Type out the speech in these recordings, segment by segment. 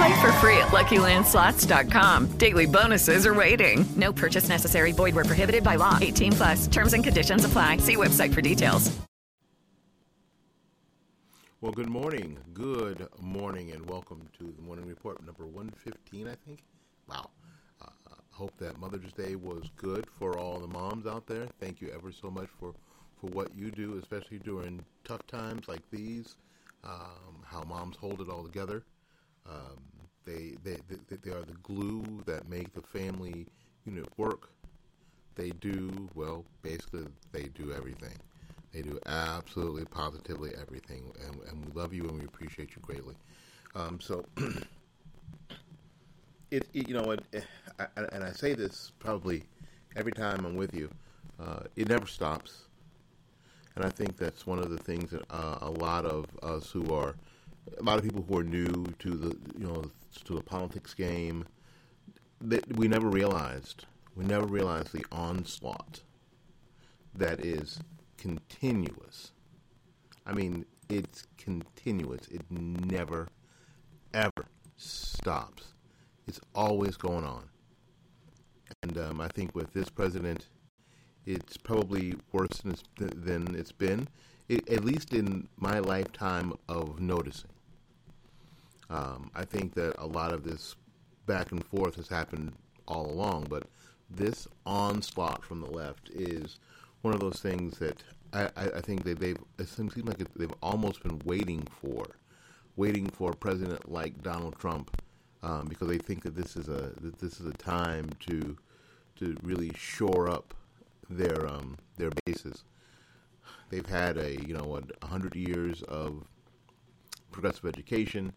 Play for free at LuckyLandSlots.com. Daily bonuses are waiting. No purchase necessary. Void were prohibited by law. 18 plus. Terms and conditions apply. See website for details. Well, good morning. Good morning, and welcome to the morning report number 115, I think. Wow. Uh, I hope that Mother's Day was good for all the moms out there. Thank you ever so much for, for what you do, especially during tough times like these, um, how moms hold it all together. Um, they, they, they, are the glue that make the family unit work. They do, well, basically, they do everything. They do absolutely, positively everything, and, and we love you and we appreciate you greatly. Um, so, it, it, you know, it, I, and I say this probably every time I'm with you. Uh, it never stops, and I think that's one of the things that uh, a lot of us who are, a lot of people who are new to the, you know, to the politics game, that we never realized. We never realized the onslaught that is continuous. I mean, it's continuous. It never, ever stops. It's always going on. And um, I think with this president, it's probably worse than it's, than it's been, it, at least in my lifetime of noticing. Um, I think that a lot of this back and forth has happened all along, but this onslaught from the left is one of those things that I, I think that they've it seems like they've almost been waiting for, waiting for a president like Donald Trump, um, because they think that this is a that this is a time to to really shore up their um, their bases. They've had a you know a hundred years of progressive education,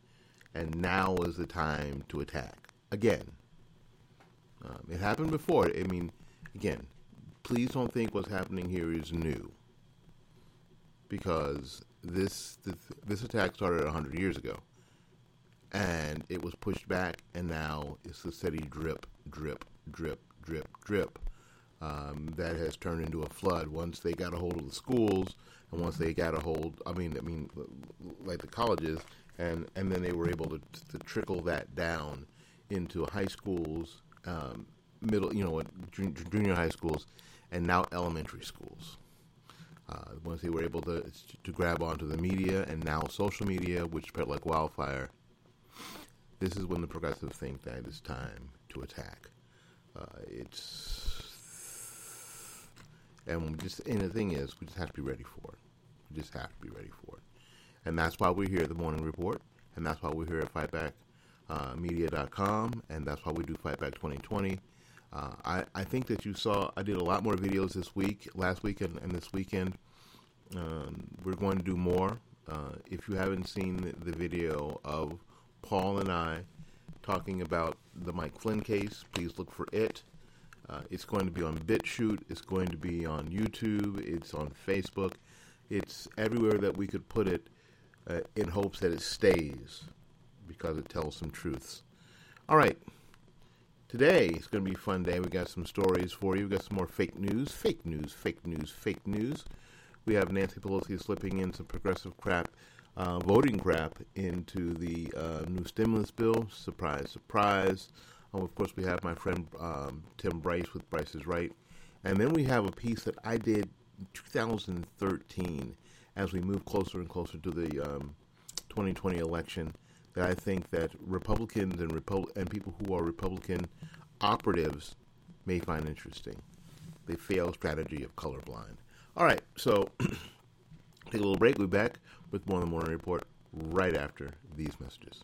and now is the time to attack again. Um, it happened before. I mean, again, please don't think what's happening here is new. Because this this, this attack started 100 years ago. And it was pushed back, and now it's a steady drip, drip, drip, drip, drip um, that has turned into a flood. Once they got a hold of the schools, and once they got a hold, I mean, I mean, like the colleges, and and then they were able to, to trickle that down into high schools, um, middle, you know, junior high schools, and now elementary schools. Uh, once they were able to to grab onto the media and now social media, which spread like wildfire, this is when the progressives think that it's time to attack. Uh, it's and just and the thing is, we just have to be ready for it. We just have to be ready for it, and that's why we're here at the Morning Report, and that's why we're here at FightbackMedia.com, and that's why we do Fightback 2020. Uh, I, I think that you saw I did a lot more videos this week, last weekend, and this weekend. Um, we're going to do more. Uh, if you haven't seen the, the, video of Paul and I talking about the Mike Flynn case, please look for it. Uh, it's going to be on BitChute. It's going to be on YouTube. It's on Facebook. It's everywhere that we could put it uh, in hopes that it stays because it tells some truths. All right. Today is going to be a fun day. We got some stories for you. We got some more fake news, fake news, fake news, fake news. We have Nancy Pelosi slipping in some progressive crap, uh, voting crap into the uh, new stimulus bill. Surprise, surprise. Oh, of course, we have my friend um, Tim Bryce with Bryce is Right. And then we have a piece that I did in 2013 as we move closer and closer to the um, 2020 election that I think that Republicans and and people who are Republican operatives may find interesting. The failed strategy of colorblind. All right, so Take a little break. We'll be back with more of the morning report right after these messages.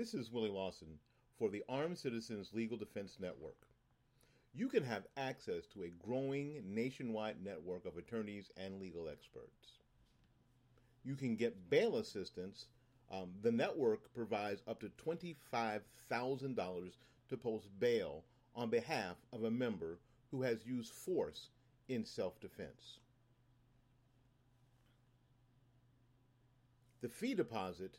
This is Willie Lawson for the Armed Citizens Legal Defense Network. You can have access to a growing nationwide network of attorneys and legal experts. You can get bail assistance. Um, the network provides up to $25,000 to post bail on behalf of a member who has used force in self defense. The fee deposit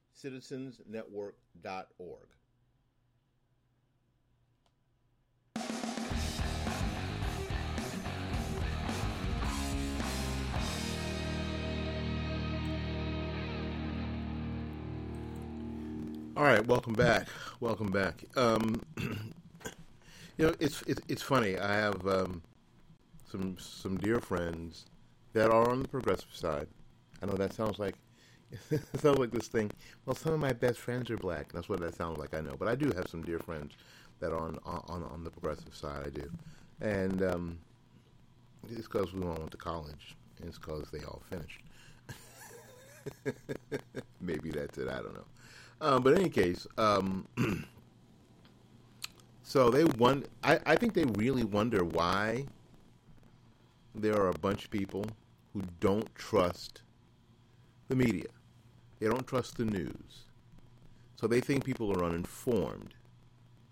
www.armedcitizensnetwork.org. All right, welcome back. Welcome back. Um, you know, it's it's it's funny. I have um, some some dear friends that are on the progressive side. I know that sounds like it sounds like this thing. Well, some of my best friends are black. That's what that sounds like. I know, but I do have some dear friends that are on on on the progressive side. I do, and um, it's because we all went to college. And it's because they all finished. Maybe that's it. I don't know. Um, but in any case, um, so they won. I, I think they really wonder why there are a bunch of people who don't trust the media. They don't trust the news. So they think people are uninformed.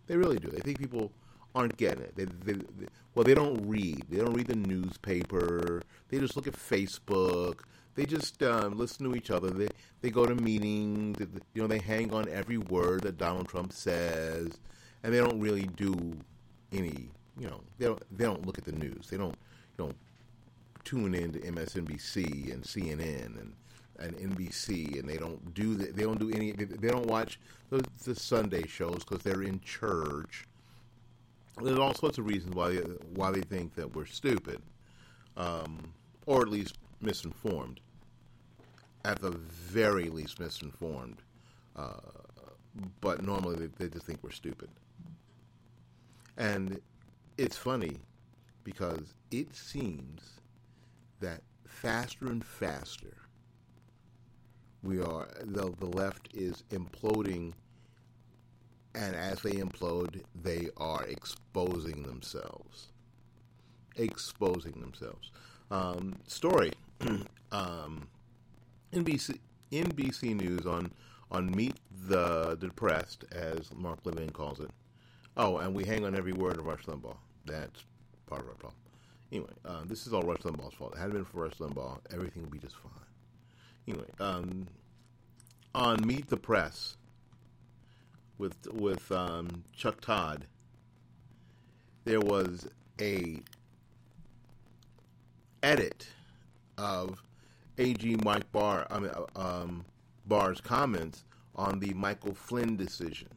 They really do. They think people aren't getting it. They, they, they, well, they don't read. They don't read the newspaper. They just look at Facebook. They just um, listen to each other. They they go to meetings. You know, they hang on every word that Donald Trump says, and they don't really do any. You know, they don't they don't look at the news. They don't you know tune in to MSNBC and CNN and and NBC, and they don't do the, they don't do any they don't watch the, the Sunday shows because they're in church. There's all sorts of reasons why they, why they think that we're stupid, um, or at least misinformed. At the very least, misinformed. Uh, but normally they, they just think we're stupid. And it's funny because it seems that faster and faster we are the, the left is imploding and as they implode they are exposing themselves exposing themselves um, story um, NBC NBC News on on Meet the Depressed, as Mark Levin calls it. Oh, and we hang on every word of Rush Limbaugh. That's part of our problem. Anyway, uh, this is all Rush Limbaugh's fault. It hadn't been for Rush Limbaugh, everything would be just fine. Anyway, um, on Meet the Press with with um, Chuck Todd, there was a edit of AG Mike Barr, I mean, um, Barr's comments on the Michael Flynn decision.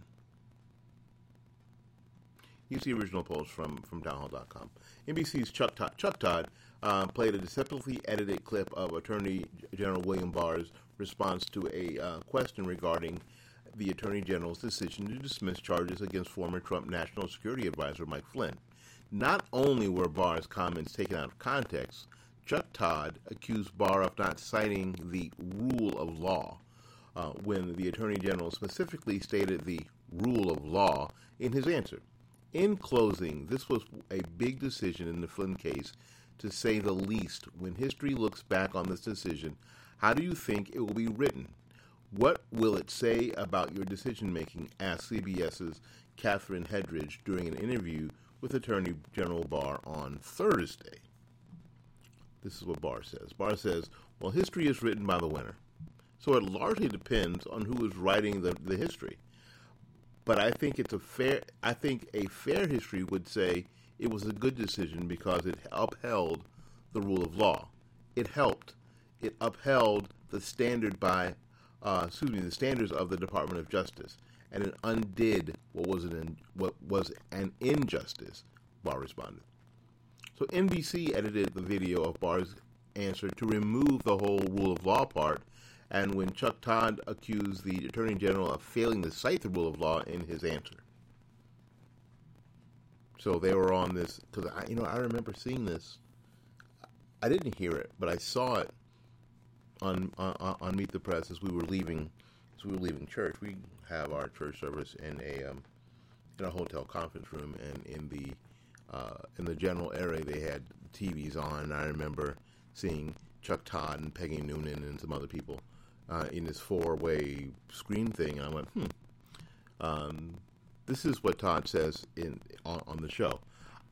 Here's the original post from, from townhall.com. NBC's Chuck Todd, Chuck Todd uh, played a deceptively edited clip of Attorney General William Barr's response to a uh, question regarding the Attorney General's decision to dismiss charges against former Trump National Security Advisor Mike Flynn. Not only were Barr's comments taken out of context, Chuck Todd accused Barr of not citing the rule of law uh, when the Attorney General specifically stated the rule of law in his answer. In closing, this was a big decision in the Flynn case, to say the least. When history looks back on this decision, how do you think it will be written? What will it say about your decision making? asked CBS's Catherine Herridge during an interview with Attorney General Barr on Thursday. This is what Barr says. Barr says, Well, history is written by the winner. So it largely depends on who is writing the, the history. But I think it's a fair I think a fair history would say it was a good decision because it upheld the rule of law. It helped. It upheld the standard by uh, excuse me, the standards of the Department of Justice, and it undid what was an what was an injustice. Barr responded. So NBC edited the video of Barr's answer to remove the whole rule of law part, and when Chuck Todd accused the Attorney General of failing to cite the rule of law in his answer. So they were on this because I, you know, I remember seeing this. I didn't hear it, but I saw it on on, on Meet the Press as we were leaving as we were leaving church. We have our church service in a um, in a hotel conference room, and in the uh, in the general area they had TVs on. I remember seeing Chuck Todd and Peggy Noonan and some other people uh, in this four way screen thing, and I went, hmm. Um, this is what Todd says in on, on, the show.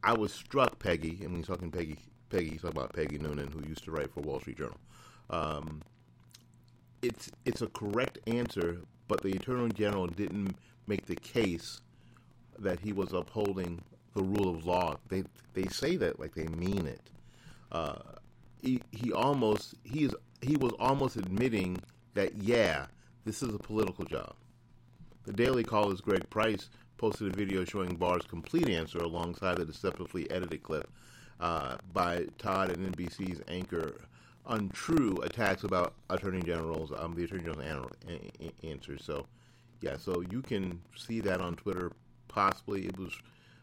I was struck, Peggy, and when he's talking Peggy, Peggy, he's talking about Peggy Noonan, who used to write for Wall Street Journal. Um, it's it's a correct answer, but the Attorney General didn't make the case that he was upholding the rule of law. They they say that like they mean it. Uh, he he almost he is he was almost admitting that yeah, this is a political job. The Daily Caller's Greg Price posted a video showing Barr's complete answer alongside the deceptively edited clip uh, by Todd and NBC's anchor untrue attacks about Attorney General's um, the Attorney General's answer. So, yeah, so you can see that on Twitter. Possibly it was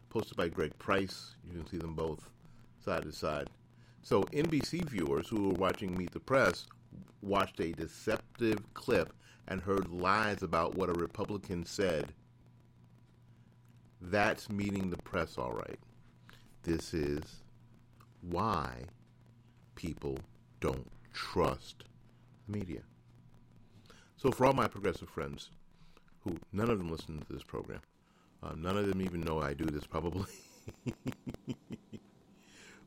posted by Greg Price. You can see them both side to side. So NBC viewers who were watching Meet the Press watched a deceptive clip and heard lies about what a Republican said that's meeting the press all right. This is why people don't trust the media. So, for all my progressive friends, who none of them listen to this program, uh, none of them even know I do this probably.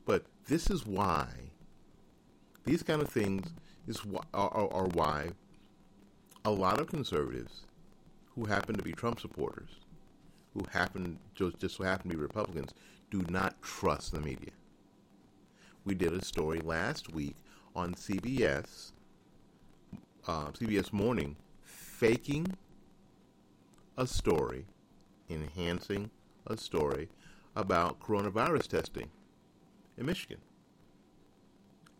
but this is why these kind of things is are, are, are why a lot of conservatives who happen to be Trump supporters who happen just, just so happen to be Republicans do not trust the media. We did a story last week on CBS, uh, CBS Morning, faking a story, enhancing a story about coronavirus testing in Michigan.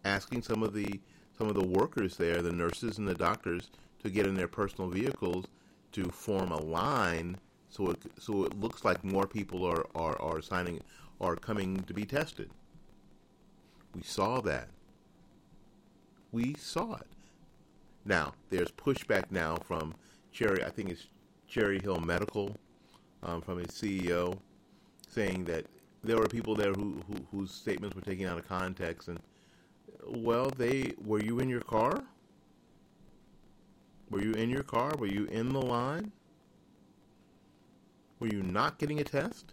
Asking some of the some of the workers there, the nurses and the doctors, to get in their personal vehicles to form a line so it so it looks like more people are, are, are signing are coming to be tested. We saw that. We saw it. Now there's pushback now from Cherry. I think it's Cherry Hill Medical, um, from its CEO, saying that there were people there who, who whose statements were taken out of context and well they were you in your car were you in your car were you in the line were you not getting a test?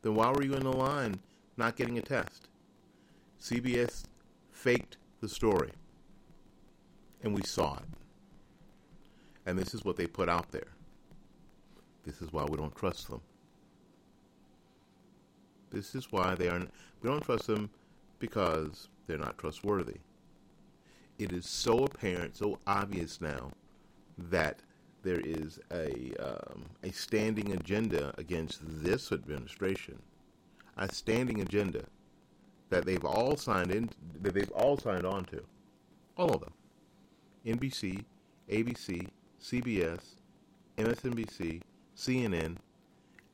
Then why were you in the line not getting a test? CBS faked the story. And we saw it. And this is what they put out there. This is why we don't trust them. This is why they aren't. we don't trust them because they're not trustworthy. It is so apparent, so obvious now that there is a um, a standing agenda against this administration, a standing agenda that they've all signed in that they've all signed on to, all of them, NBC, ABC, CBS, MSNBC, CNN,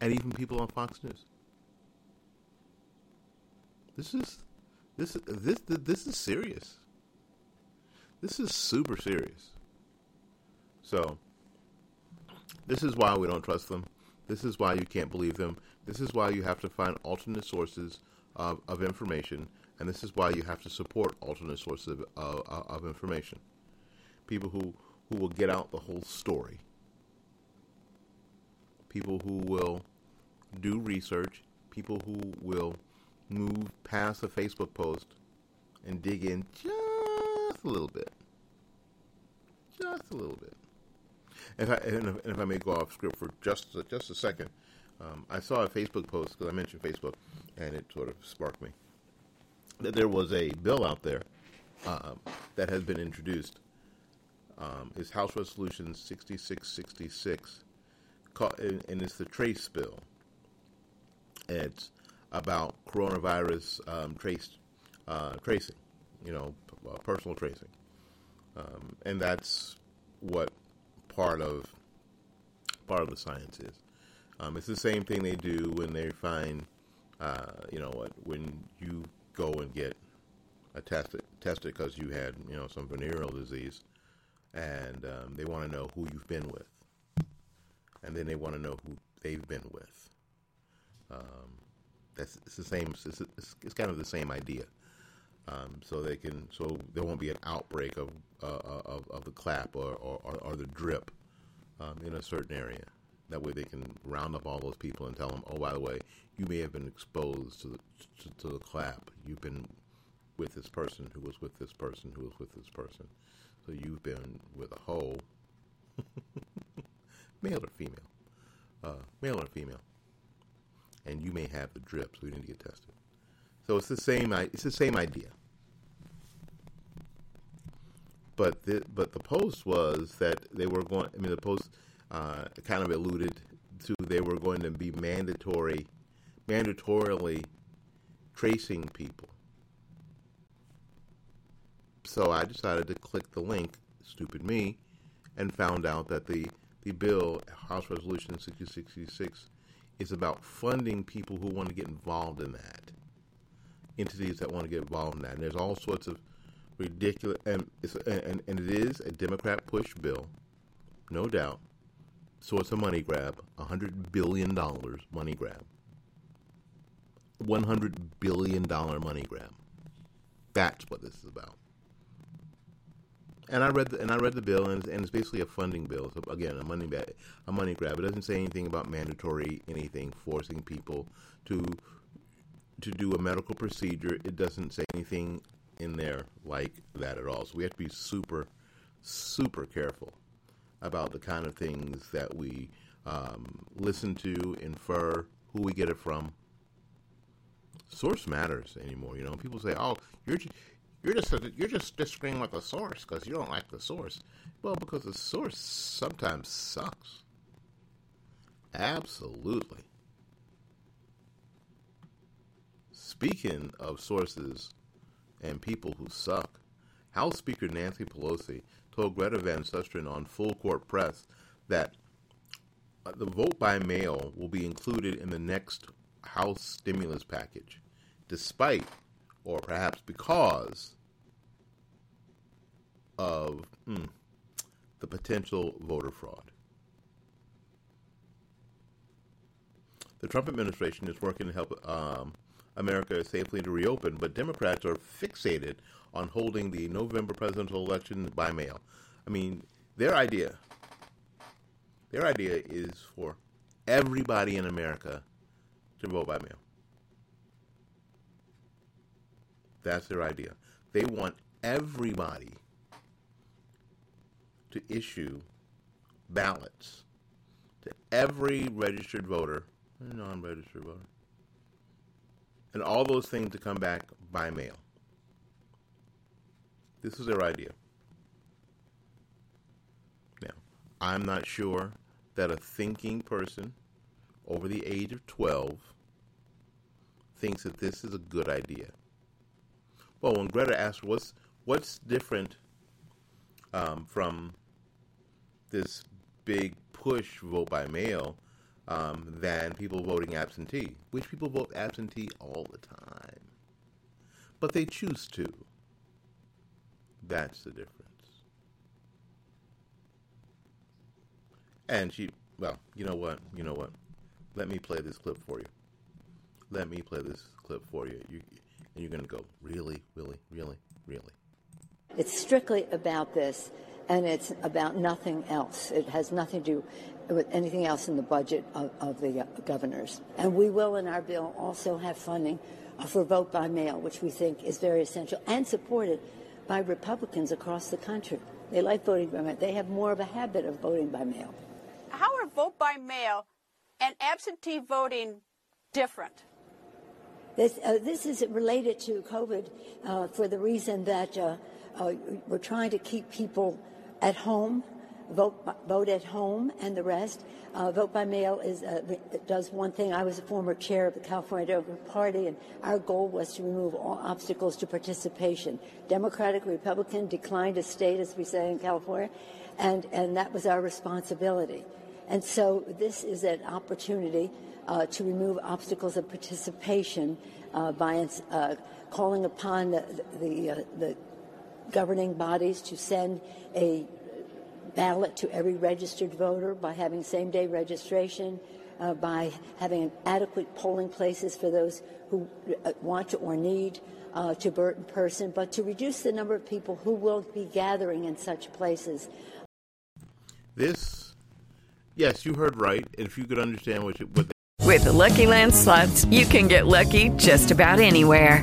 and even people on Fox News. This is this this this is serious. This is super serious. So, this is why we don't trust them. This is why you can't believe them. This is why you have to find alternate sources of, of information, and this is why you have to support alternate sources of, of, of information. People who, who will get out the whole story. People who will do research. People who will move past a Facebook post and dig in just a little bit. Just a little bit. If I, and if, I may go off script for just just a second, um, I saw a Facebook post because I mentioned Facebook, and it sort of sparked me that there was a bill out there uh, that has been introduced. Um, House Resolution 6666, and, and it's the Trace Bill. It's about coronavirus um, uh, tracing, you know, p- uh, personal tracing. Um, and that's what part of part of the science is. Um, it's the same thing they do when they find, uh, you know, what when you go and get a tested tested because you had you know some venereal disease, and um, they want to know who you've been with, and then they want to know who they've been with. Um, that's it's the same. It's, it's, it's kind of the same idea. Um, so they can so there won't be an outbreak of uh, of, of the clap or, or, or the drip um, in a certain area. That way they can round up all those people and tell them, oh, by the way, you may have been exposed to the to, to the clap. You've been with this person who was with this person who was with this person. So you've been with a whole male or female, uh, male or female, and you may have the drip, so you need to get tested. So it's the same. It's the same idea. But the but the post was that they were going. I mean, the post uh, kind of alluded to they were going to be mandatory, mandatorily tracing people. So I decided to click the link, stupid me, and found out that the the bill, House Resolution 6066, is about funding people who want to get involved in that entities that want to get involved in that. And there's all sorts of ridiculous, and, and, and it is a Democrat push bill, no doubt. So it's a money grab, a $100 billion money grab. $100 billion money grab. That's what this is about. And I read the, and I read the bill, and, and it's basically a funding bill. So again, a money a money grab. It doesn't say anything about mandatory anything, forcing people to to do a medical procedure. It doesn't say anything in there like that at all. So we have to be super, super careful about the kind of things that we um, listen to, infer, who we get it from. Source matters anymore. You know, people say, "Oh, you're just, you're just you're just disagreeing with the source because you don't like the source." Well, because the source sometimes sucks. Absolutely. Speaking of sources and people who suck, House Speaker Nancy Pelosi told Greta Van Susteren on Full Court Press that uh, the vote by mail will be included in the next House stimulus package, despite, or perhaps because, of mm, the potential voter fraud. The Trump administration is working to help um, America is safely to reopen, but Democrats are fixated on holding the November presidential election by mail. I mean, their idea, their idea is for everybody in America to vote by mail. That's their idea. They want everybody to issue ballots to every registered voter, non-registered voter, and all those things to come back by mail. This is their idea. Now, I'm not sure that a thinking person over the age of 12 thinks that this is a good idea. Well, when Greta asked what's what's different um, from this big push vote by mail um, than people voting absentee, which people vote absentee all the time, but they choose to. That's the difference. And she, well, you know what? You know what? Let me play this clip for you. Let me play this clip for you. You and you're going to go, really, really, really, really. It's strictly about this, and it's about nothing else. It has nothing to do with anything else in the budget of, of the uh, governors. And we will, in our bill, also have funding for vote by mail, which we think is very essential and supported by Republicans across the country. They like voting by mail. They have more of a habit of voting by mail. How are vote by mail and absentee voting different? This, uh, this is related to COVID uh, for the reason that uh, uh we're trying to keep people at home, vote, vote at home, and the rest. Uh, vote by mail is uh, does one thing. I was a former chair of the California Democratic Party, and our goal was to remove all obstacles to participation. Democratic, Republican decline to state, as we say in California, and and that was our responsibility. And so this is an opportunity uh, to remove obstacles of participation uh, by uh, calling upon the, the, uh, the, governing bodies to send a ballot to every registered voter by having same day registration, uh, by having adequate polling places for those who uh, want to or need to vote in person, but to reduce the number of people who will be gathering in such places. This, yes, you heard right. If you could understand what, you, what with the Lucky Land slots, you can get lucky just about anywhere.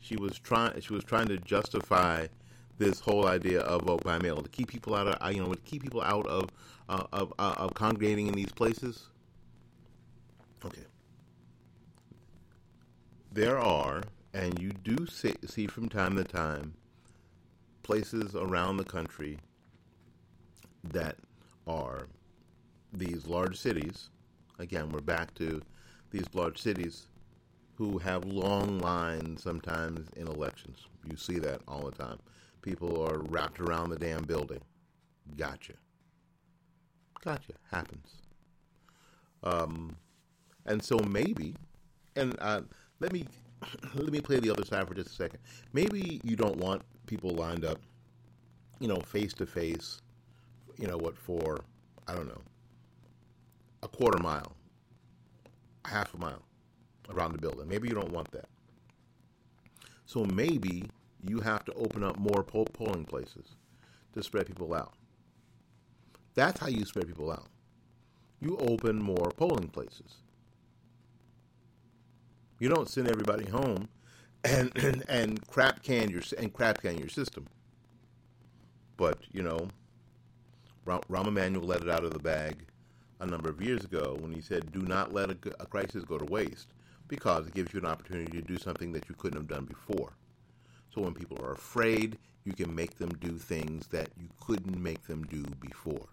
she was trying. She was trying to justify this whole idea of vote by mail to keep people out of uh, you know to keep people out of uh, of, uh, of congregating in these places. Okay, there are, and you do see, see from time to time, places around the country that are these large cities. Again, we're back to these large cities who have long lines sometimes in elections. You see that all the time. People are wrapped around the damn building. Gotcha. Gotcha. Happens. Um, and so maybe, and uh, let me let me play the other side for just a second. Maybe you don't want people lined up, you know, face to face you know what, for, I don't know, a quarter mile, half a mile around the building. Maybe you don't want that. So maybe you have to open up more polling places to spread people out. That's how you spread people out. You open more polling places. You don't send everybody home and and, and crap can your and crap can your system. But you know, Rahm Emanuel let it out of the bag a number of years ago when he said, "Do not let a, a crisis go to waste, because it gives you an opportunity to do something that you couldn't have done before." So when people are afraid, you can make them do things that you couldn't make them do before.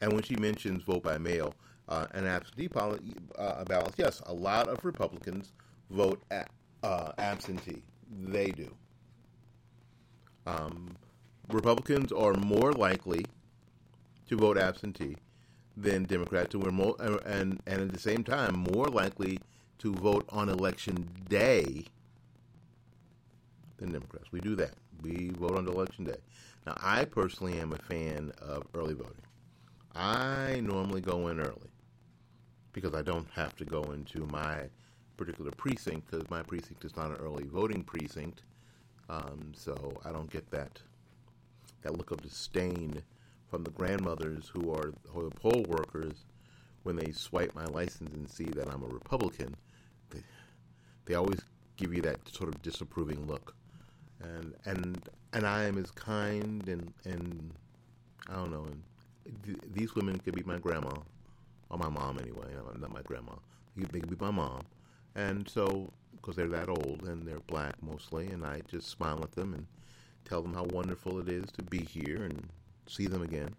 And when she mentions vote by mail uh, and absentee uh, ballots, yes, a lot of Republicans vote at, uh, absentee. They do. Um, Republicans are more likely to vote absentee than Democrats, and we're more, and and at the same time more likely to vote on election day than Democrats. We do that. We vote on election day. Now, I personally am a fan of early voting. I normally go in early because I don't have to go into my particular precinct because my precinct is not an early voting precinct. Um, so I don't get that that look of disdain from the grandmothers who are, the poll workers when they swipe my license and see that I'm a Republican. They, they always give you that sort of disapproving look, and and and I am as kind and and I don't know. And th- these women could be my grandma or my mom anyway. Not my grandma. They could be my mom, and so because they're that old and they're black mostly, and I just smile at them and tell them how wonderful it is to be here and see them again.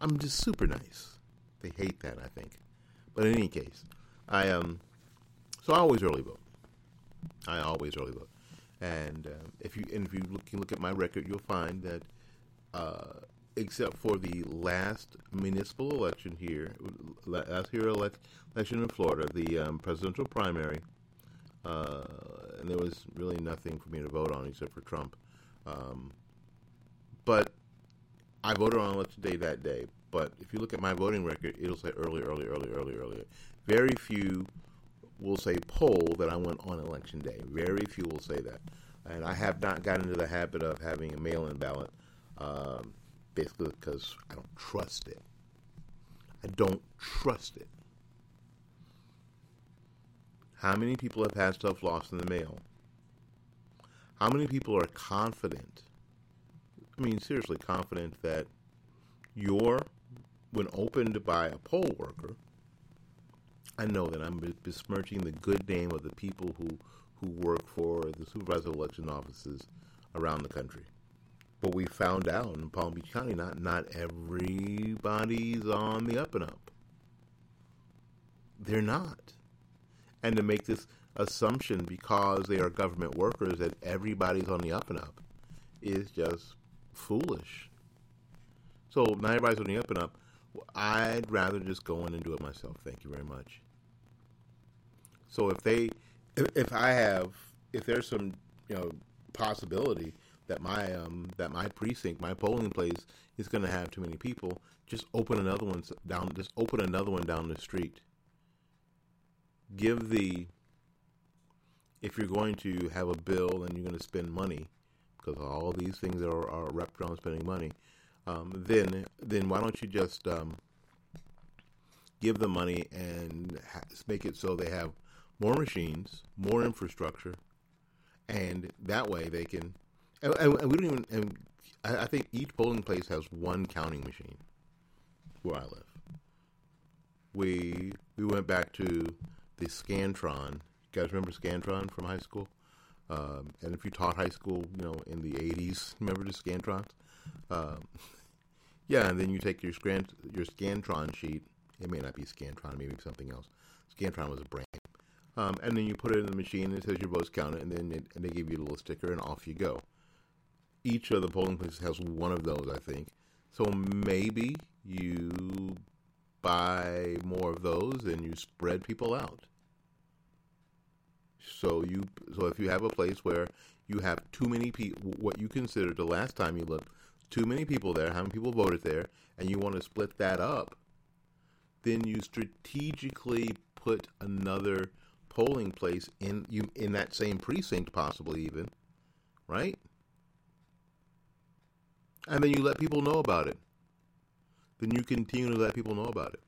I'm just super nice. They hate that, I think. But in any case, I um, so I always early vote. I always early vote, and uh, if you and if you look, you look at my record, you'll find that uh, except for the last municipal election here, last here election in Florida, the um, presidential primary, uh, and there was really nothing for me to vote on except for Trump. Um, but I voted on election day that day. But if you look at my voting record, it'll say early, early, early, early, early. Very few will say poll that I went on election day. Very few will say that. And I have not gotten into the habit of having a mail-in ballot, um, basically because I don't trust it. I don't trust it. How many people have had stuff lost in the mail? How many people are confident? I mean, seriously, confident that your, when opened by a poll worker, I know that I'm besmirching the good name of the people who, who work for the supervisor election offices around the country. But we found out in Palm Beach County, not not everybody's on the up and up. They're not and to make this assumption because they are government workers that everybody's on the up and up is just foolish. So not everybody's on the up and up. I'd rather just go in and do it myself. Thank you very much. So if they, if, if I have, if there's some, you know, possibility that my um that my precinct, my polling place is going to have too many people, just open another one down. Just open another one down the street give the if you're going to have a bill and you're going to spend money because all these things are, are wrapped around spending money, um, then then why don't you just um, give the money and ha- make it so they have more machines, more infrastructure, and that way they can. And, and we don't even. And I, I think each polling place has one counting machine where I live. We we went back to the Scantron. You guys remember Scantron from high school? Um, and if you taught high school, you know, in the 80s, remember the Scantrons? Um, yeah, and then you take your, your Scantron sheet. It may not be Scantron, maybe something else. Scantron was a brand. Um, and then you put it in the machine, and it says your vote's counted, and then it, and they give you a little sticker, and off you go. Each of the polling places has one of those, I think. So maybe you buy more of those and you spread people out. So you so if you have a place where you have too many people, what you considered the last time you looked, too many people there, how many people voted there, and you want to split that up, then you strategically put another polling place in you in that same precinct, possibly even, right? And then you let people know about it. Then you continue to let people know about it.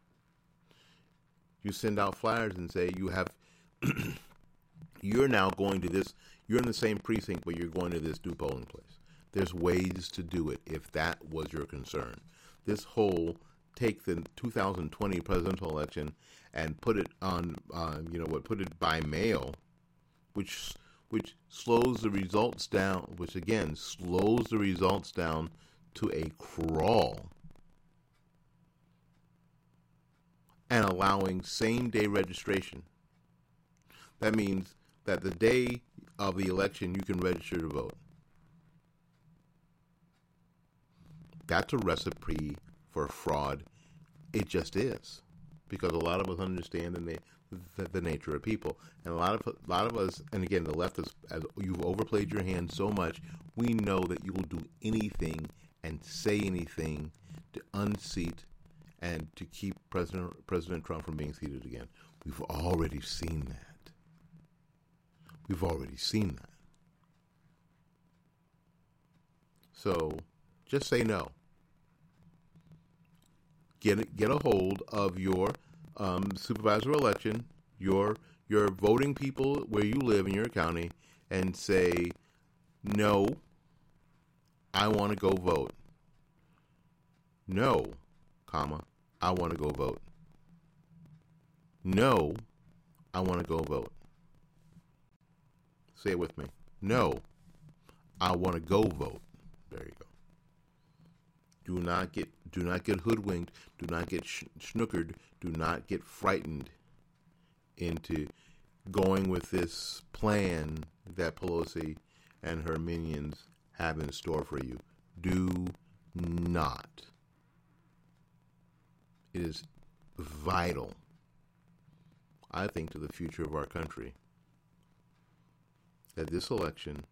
You send out flyers and say you have you're now going to this, you're in the same precinct, but you're going to this new polling place. There's ways to do it if that was your concern. This whole take the 2020 presidential election and put it on, uh, you know what, put it by mail, which which slows the results down, which again slows the results down to a crawl, and allowing same day registration. That means that the day of the election you can register to vote. That's a recipe for fraud. It just is, because a lot of us understand the, the, the nature of people, and a lot of a lot of us, and again, the left is you've overplayed your hand so much. We know that you will do anything and say anything to unseat and to keep President President Trump from being seated again. We've already seen that. We've already seen that. So just say no. get get a hold of your um, supervisor election, your your voting people where you live in your county, and say, no, I want to go vote. No, comma, I want to go vote. No, I want to go vote. Say it with me. No, I want to go vote. There you go. Do not get do not get hoodwinked. Do not get sh- snookered. Do not get frightened into going with this plan that Pelosi and her minions have in store for you. Do not. It is vital, I think, to the future of our country that this election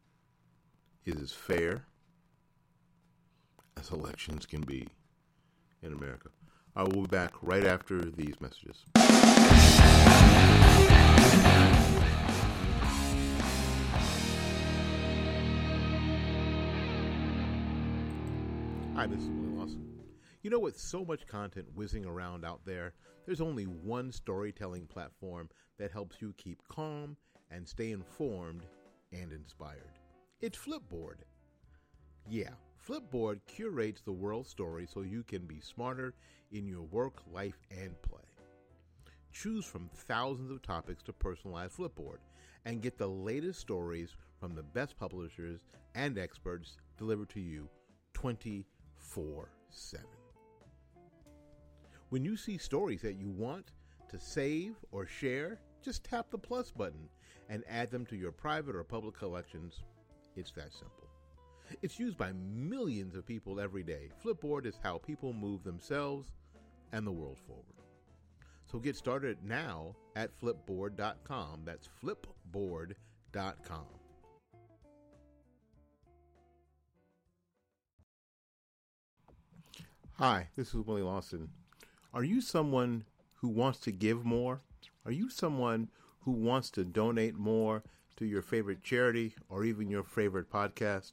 is as fair as elections can be in America. I will be back right after these messages. Hi, this is Willie Lawson. You know, with so much content whizzing around out there, there's only one storytelling platform that helps you keep calm and stay informed and inspired. It's Flipboard. Yeah, Flipboard curates the world story so you can be smarter in your work, life, and play. Choose from thousands of topics to personalize Flipboard and get the latest stories from the best publishers and experts delivered to you 24 7. When you see stories that you want to save or share, just tap the plus button and add them to your private or public collections. It's that simple. It's used by millions of people every day. Flipboard is how people move themselves and the world forward. So get started now at flipboard.com. That's flipboard.com. Hi, this is Willie Lawson. Are you someone who wants to give more? Are you someone who wants to donate more to your favorite charity or even your favorite podcast,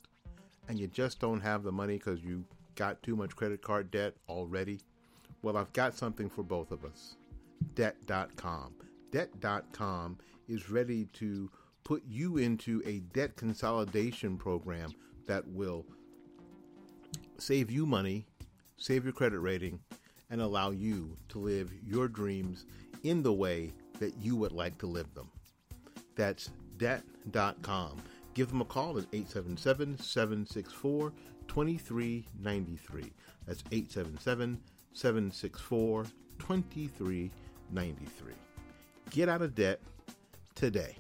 and you just don't have the money because you got too much credit card debt already? Well, I've got something for both of us Debt.com. Debt.com is ready to put you into a debt consolidation program that will save you money, save your credit rating, and allow you to live your dreams in the way that you would like to live them. That's debt.com. Give them a call at 877 764 2393. That's 877 764 2393. Get out of debt today.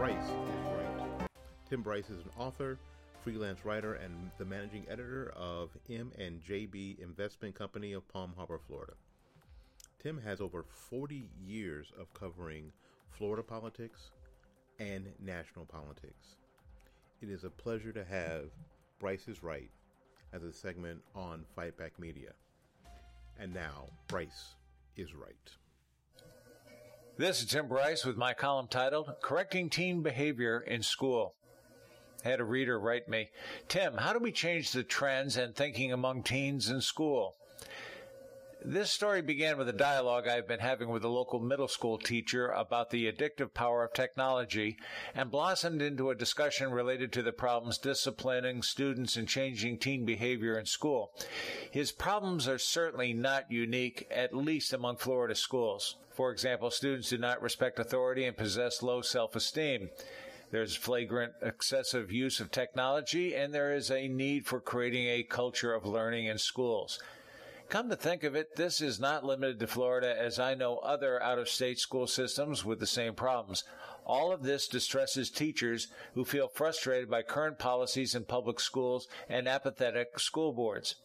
Bryce is Right. Tim Bryce is an author, freelance writer, and the managing editor of M and JB Investment Company of Palm Harbor, Florida. Tim has over 40 years of covering Florida politics and national politics. It is a pleasure to have Bryce is Right as a segment on Fight Back Media. And now, Bryce is Right. This is Tim Bryce with my column titled Correcting Teen Behavior in School. I had a reader write me, Tim, how do we change the trends and thinking among teens in school? This story began with a dialogue I've been having with a local middle school teacher about the addictive power of technology and blossomed into a discussion related to the problems disciplining students and changing teen behavior in school. His problems are certainly not unique, at least among Florida schools. For example, students do not respect authority and possess low self-esteem. There's flagrant excessive use of technology, and there is a need for creating a culture of learning in schools. Come to think of it, this is not limited to Florida, as I know other out of state school systems with the same problems. All of this distresses teachers who feel frustrated by current policies in public schools and apathetic school boards.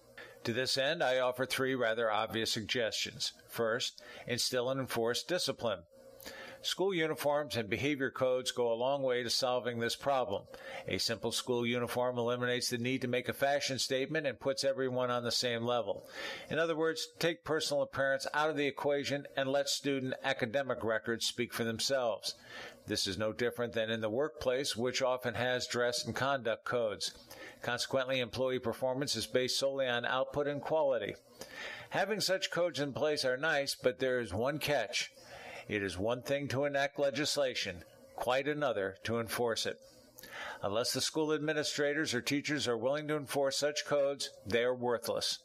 To this end, I offer three rather obvious suggestions. First, instill and enforce discipline. School uniforms and behavior codes go a long way to solving this problem. A simple school uniform eliminates the need to make a fashion statement and puts everyone on the same level. In other words, take personal appearance out of the equation and let student academic records speak for themselves. This is no different than in the workplace, which often has dress and conduct codes. Consequently, employee performance is based solely on output and quality. Having such codes in place are nice, but there is one catch. It is one thing to enact legislation, quite another to enforce it. Unless the school administrators or teachers are willing to enforce such codes, they are worthless.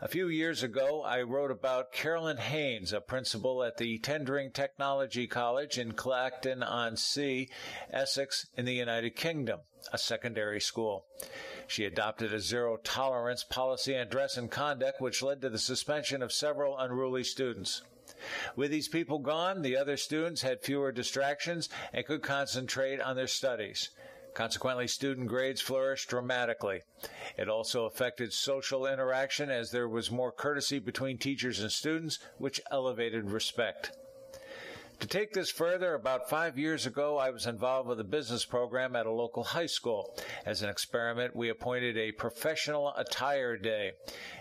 A few years ago, I wrote about Carolyn Haynes, a principal at the Tendring Technology College in Clacton on Sea, Essex, in the United Kingdom, a secondary school. She adopted a zero tolerance policy on dress and conduct, which led to the suspension of several unruly students. With these people gone, the other students had fewer distractions and could concentrate on their studies. Consequently, student grades flourished dramatically. It also affected social interaction as there was more courtesy between teachers and students, which elevated respect. To take this further, about five years ago, I was involved with a business program at a local high school. As an experiment, we appointed a professional attire day,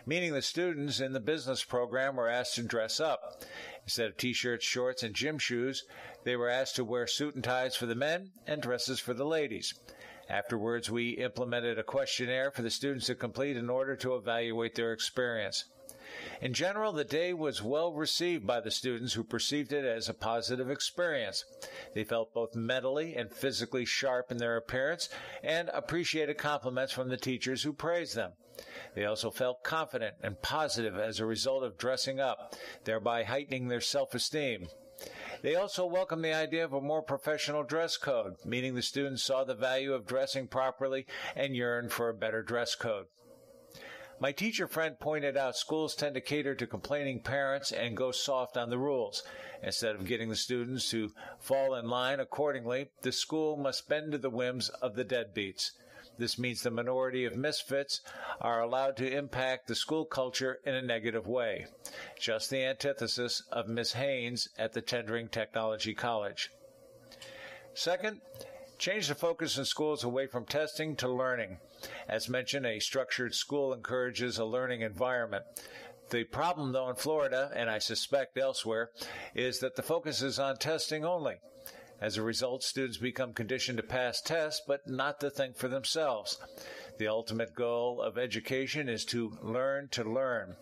meaning the students in the business program were asked to dress up. Instead of t-shirts, shorts, and gym shoes, they were asked to wear suit and ties for the men and dresses for the ladies. Afterwards, we implemented a questionnaire for the students to complete in order to evaluate their experience. In general, the day was well received by the students who perceived it as a positive experience. They felt both mentally and physically sharp in their appearance and appreciated compliments from the teachers who praised them. They also felt confident and positive as a result of dressing up, thereby heightening their self-esteem. They also welcomed the idea of a more professional dress code, meaning the students saw the value of dressing properly and yearned for a better dress code. My teacher friend pointed out schools tend to cater to complaining parents and go soft on the rules. Instead of getting the students to fall in line accordingly, the school must bend to the whims of the deadbeats. This means the minority of misfits are allowed to impact the school culture in a negative way. Just the antithesis of Miss Haynes at the Tendring Technology College. Second, change the focus in schools away from testing to learning. As mentioned, a structured school encourages a learning environment. The problem, though, in Florida, and I suspect elsewhere, is that the focus is on testing only. As a result, students become conditioned to pass tests, but not to think for themselves. The ultimate goal of education is to learn to learn,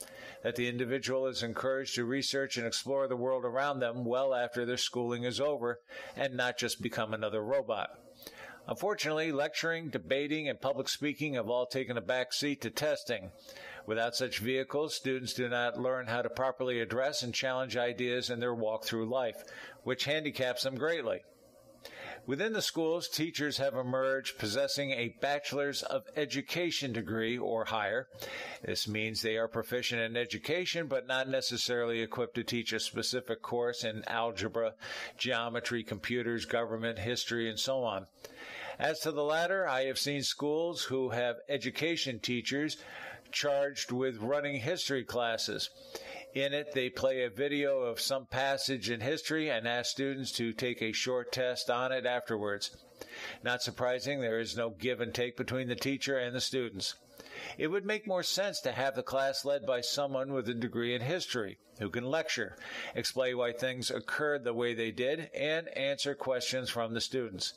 that the individual is encouraged to research and explore the world around them well after their schooling is over, and not just become another robot. Unfortunately, lecturing, debating, and public speaking have all taken a back seat to testing. Without such vehicles, students do not learn how to properly address and challenge ideas in their walk through life, which handicaps them greatly. Within the schools, teachers have emerged possessing a Bachelor's of Education degree or higher. This means they are proficient in education, but not necessarily equipped to teach a specific course in algebra, geometry, computers, government, history, and so on. As to the latter, I have seen schools who have education teachers charged with running history classes. In it, they play a video of some passage in history and ask students to take a short test on it afterwards. Not surprising, there is no give and take between the teacher and the students. It would make more sense to have the class led by someone with a degree in history who can lecture, explain why things occurred the way they did, and answer questions from the students.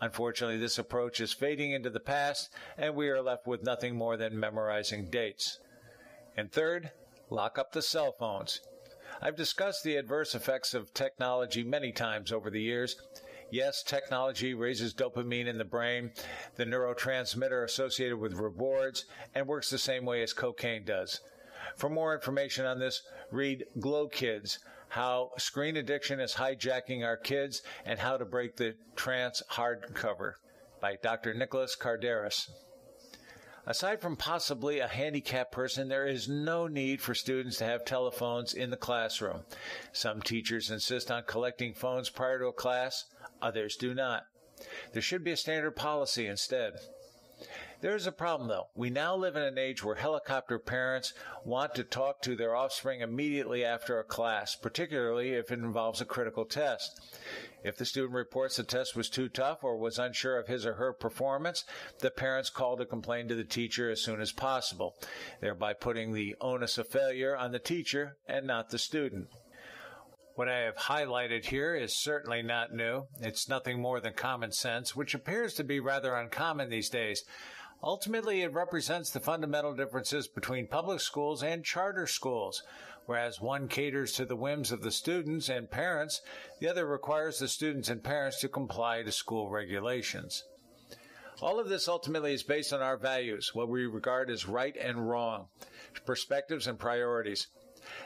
Unfortunately, this approach is fading into the past, and we are left with nothing more than memorizing dates. And third, lock up the cell phones. I've discussed the adverse effects of technology many times over the years. Yes, technology raises dopamine in the brain, the neurotransmitter associated with rewards, and works the same way as cocaine does. For more information on this, read Glow Kids how screen addiction is hijacking our kids, and how to break the trance hardcover by Dr. Nicholas Kardaras. Aside from possibly a handicapped person, there is no need for students to have telephones in the classroom. Some teachers insist on collecting phones prior to a class, others do not. There should be a standard policy instead. There's a problem though. We now live in an age where helicopter parents want to talk to their offspring immediately after a class, particularly if it involves a critical test. If the student reports the test was too tough or was unsure of his or her performance, the parents call to complain to the teacher as soon as possible, thereby putting the onus of failure on the teacher and not the student. What I have highlighted here is certainly not new. It's nothing more than common sense, which appears to be rather uncommon these days. Ultimately, it represents the fundamental differences between public schools and charter schools. Whereas one caters to the whims of the students and parents, the other requires the students and parents to comply to school regulations. All of this ultimately is based on our values, what we regard as right and wrong, perspectives and priorities.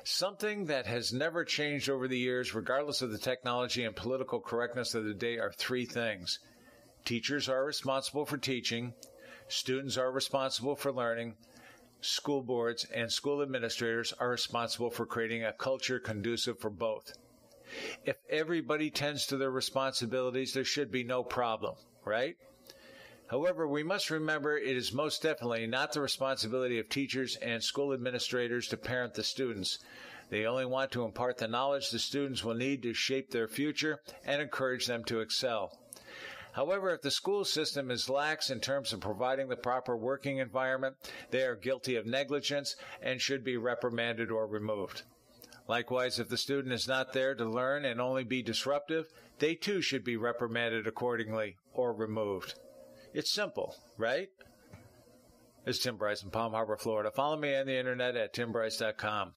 Something that has never changed over the years, regardless of the technology and political correctness of the day, are three things. Teachers are responsible for teaching, students are responsible for learning, school boards and school administrators are responsible for creating a culture conducive for both. If everybody tends to their responsibilities, there should be no problem, right? However, we must remember it is most definitely not the responsibility of teachers and school administrators to parent the students. They only want to impart the knowledge the students will need to shape their future and encourage them to excel. However, if the school system is lax in terms of providing the proper working environment, they are guilty of negligence and should be reprimanded or removed. Likewise, if the student is not there to learn and only be disruptive, they too should be reprimanded accordingly or removed. It's simple, right? It's Tim Bryce in Palm Harbor, Florida. Follow me on the internet at timbryce.com.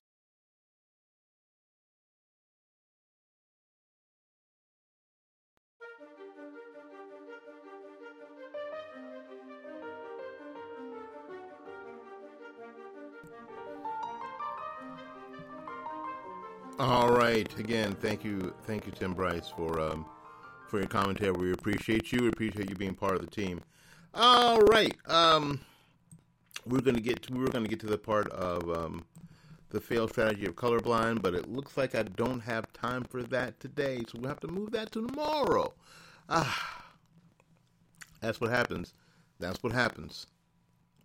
All right. Again, thank you, thank you, Tim Bryce, for um, for your commentary. We appreciate you. We appreciate you being part of the team. All right. Um, we're gonna get to, we were gonna get to the part of um, the failed strategy of colorblind, but it looks like I don't have time for that today, so we'll have to move that to tomorrow. Ah, that's what happens. That's what happens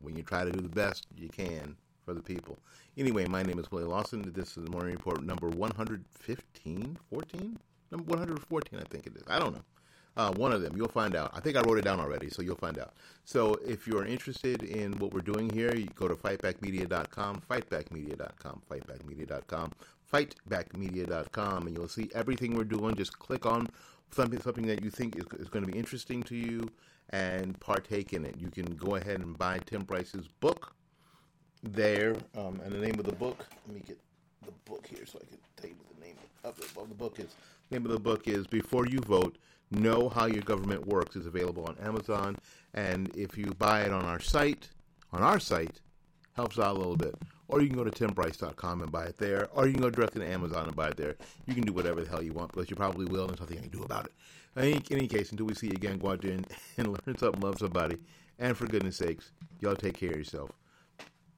when you try to do the best you can for the people. Anyway, my name is Willie Lawson. This is the Morning Report number 115, 14? Number 114, I think it is. I don't know. Uh, one of them. You'll find out. I think I wrote it down already, so you'll find out. So if you're interested in what we're doing here, you go to fightbackmedia.com, fightbackmedia.com, fightbackmedia.com, fightbackmedia.com, and you'll see everything we're doing. Just click on something something that you think is, is going to be interesting to you and partake in it. You can go ahead and buy Tim Bryce's book there, um, and the name of the book. Let me get the book here so I can tell you the name of the, the book is. The name of the book is Before You Vote Know How Your Government Works. is available on Amazon. And if you buy it on our site, on our site, helps out a little bit. Or you can go to timbryce.com and buy it there. Or you can go directly to Amazon and buy it there. You can do whatever the hell you want, but you probably will, and there's nothing you can do about it. In any case, until we see you again, go out there and, and learn something, love somebody. And for goodness sakes, y'all take care of yourself.